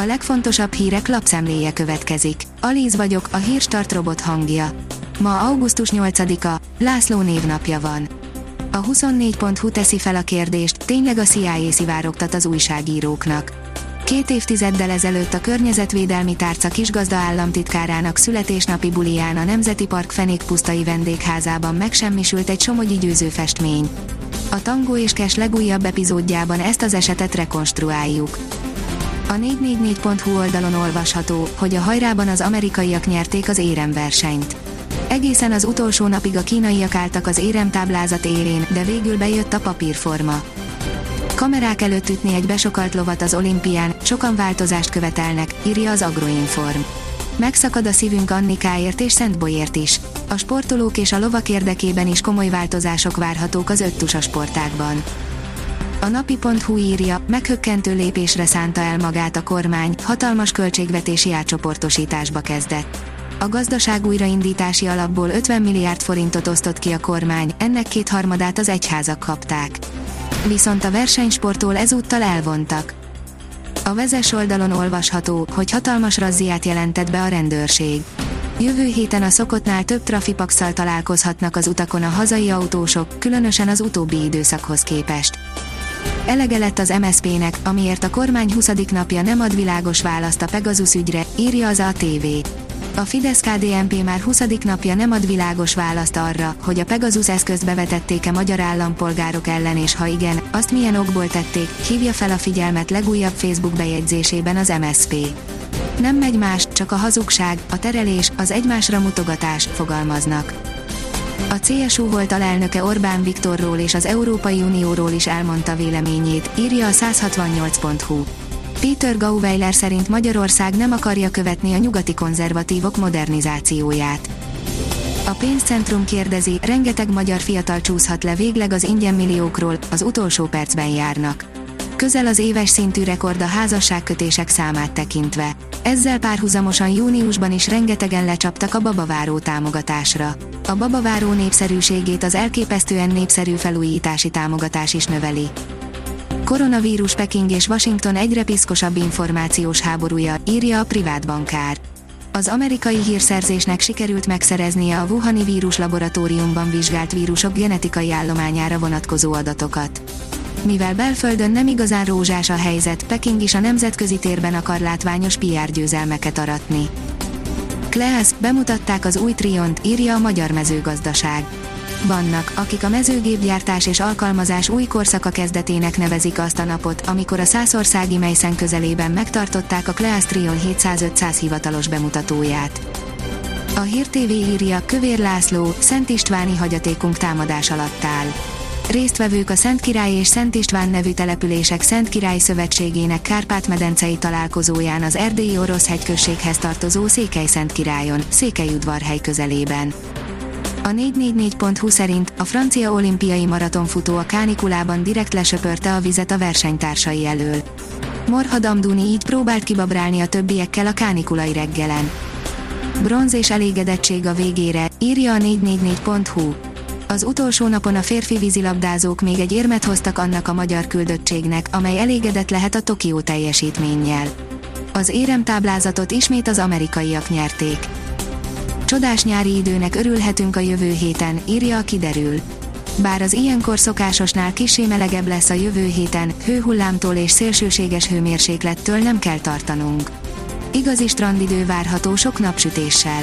A legfontosabb hírek lapszemléje következik. Alíz vagyok, a hírstart robot hangja. Ma augusztus 8-a, László névnapja van. A 24.hu teszi fel a kérdést, tényleg a CIA szivárogtat az újságíróknak. Két évtizeddel ezelőtt a Környezetvédelmi Tárca kisgazda államtitkárának születésnapi buliján a Nemzeti Park fenékpusztai vendégházában megsemmisült egy somogyi győző festmény. A Tangó és Kes legújabb epizódjában ezt az esetet rekonstruáljuk. A 444.hu oldalon olvasható, hogy a hajrában az amerikaiak nyerték az éremversenyt. Egészen az utolsó napig a kínaiak álltak az éremtáblázat érén, de végül bejött a papírforma. Kamerák előtt ütni egy besokalt lovat az olimpián, sokan változást követelnek, írja az Agroinform. Megszakad a szívünk Annikáért és Szentbolyért is. A sportolók és a lovak érdekében is komoly változások várhatók az öttusa sportákban. A napi.hu írja, meghökkentő lépésre szánta el magát a kormány, hatalmas költségvetési átcsoportosításba kezdett. A gazdaság újraindítási alapból 50 milliárd forintot osztott ki a kormány, ennek kétharmadát az egyházak kapták. Viszont a versenysporttól ezúttal elvontak. A vezes oldalon olvasható, hogy hatalmas razziát jelentett be a rendőrség. Jövő héten a szokottnál több trafipaxal találkozhatnak az utakon a hazai autósok, különösen az utóbbi időszakhoz képest. Elege lett az MSZP-nek, amiért a kormány 20. napja nem ad világos választ a Pegasus ügyre, írja az ATV. A Fidesz-KDNP már 20. napja nem ad világos választ arra, hogy a Pegasus eszközt bevetették-e magyar állampolgárok ellen és ha igen, azt milyen okból tették, hívja fel a figyelmet legújabb Facebook bejegyzésében az MSP. Nem megy más, csak a hazugság, a terelés, az egymásra mutogatás, fogalmaznak. A CSU volt alelnöke Orbán Viktorról és az Európai Unióról is elmondta véleményét, írja a 168.hu. Peter Gauweiler szerint Magyarország nem akarja követni a nyugati konzervatívok modernizációját. A pénzcentrum kérdezi, rengeteg magyar fiatal csúszhat le végleg az ingyen milliókról, az utolsó percben járnak. Közel az éves szintű rekord a házasságkötések számát tekintve. Ezzel párhuzamosan júniusban is rengetegen lecsaptak a babaváró támogatásra. A babaváró népszerűségét az elképesztően népszerű felújítási támogatás is növeli. Koronavírus Peking és Washington egyre piszkosabb információs háborúja, írja a privát bankár. Az amerikai hírszerzésnek sikerült megszereznie a Wuhani vírus laboratóriumban vizsgált vírusok genetikai állományára vonatkozó adatokat. Mivel belföldön nem igazán rózsás a helyzet, Peking is a nemzetközi térben akar látványos PR győzelmeket aratni. Kleasz, bemutatták az új Triont, írja a Magyar Mezőgazdaság. Vannak, akik a mezőgépgyártás és alkalmazás új korszaka kezdetének nevezik azt a napot, amikor a Szászországi Mejszen közelében megtartották a Kleas Trion 700-500 hivatalos bemutatóját. A Hír TV írja, Kövér László, Szent Istváni hagyatékunk támadás alatt áll. Résztvevők a Szent Király és Szent István nevű települések Szent Király Szövetségének Kárpát-medencei találkozóján az erdélyi orosz hegyközséghez tartozó Székely Szent Királyon, Székelyudvarhely közelében. A 444.hu szerint a francia olimpiai maratonfutó a kánikulában direkt lesöpörte a vizet a versenytársai elől. Morha Damduni így próbált kibabrálni a többiekkel a kánikulai reggelen. Bronz és elégedettség a végére, írja a 444.hu. Az utolsó napon a férfi vízilabdázók még egy érmet hoztak annak a magyar küldöttségnek, amely elégedett lehet a Tokió teljesítménnyel. Az éremtáblázatot ismét az amerikaiak nyerték. Csodás nyári időnek örülhetünk a jövő héten, írja a kiderül. Bár az ilyenkor szokásosnál kisé melegebb lesz a jövő héten, hőhullámtól és szélsőséges hőmérséklettől nem kell tartanunk. Igazi strandidő várható sok napsütéssel.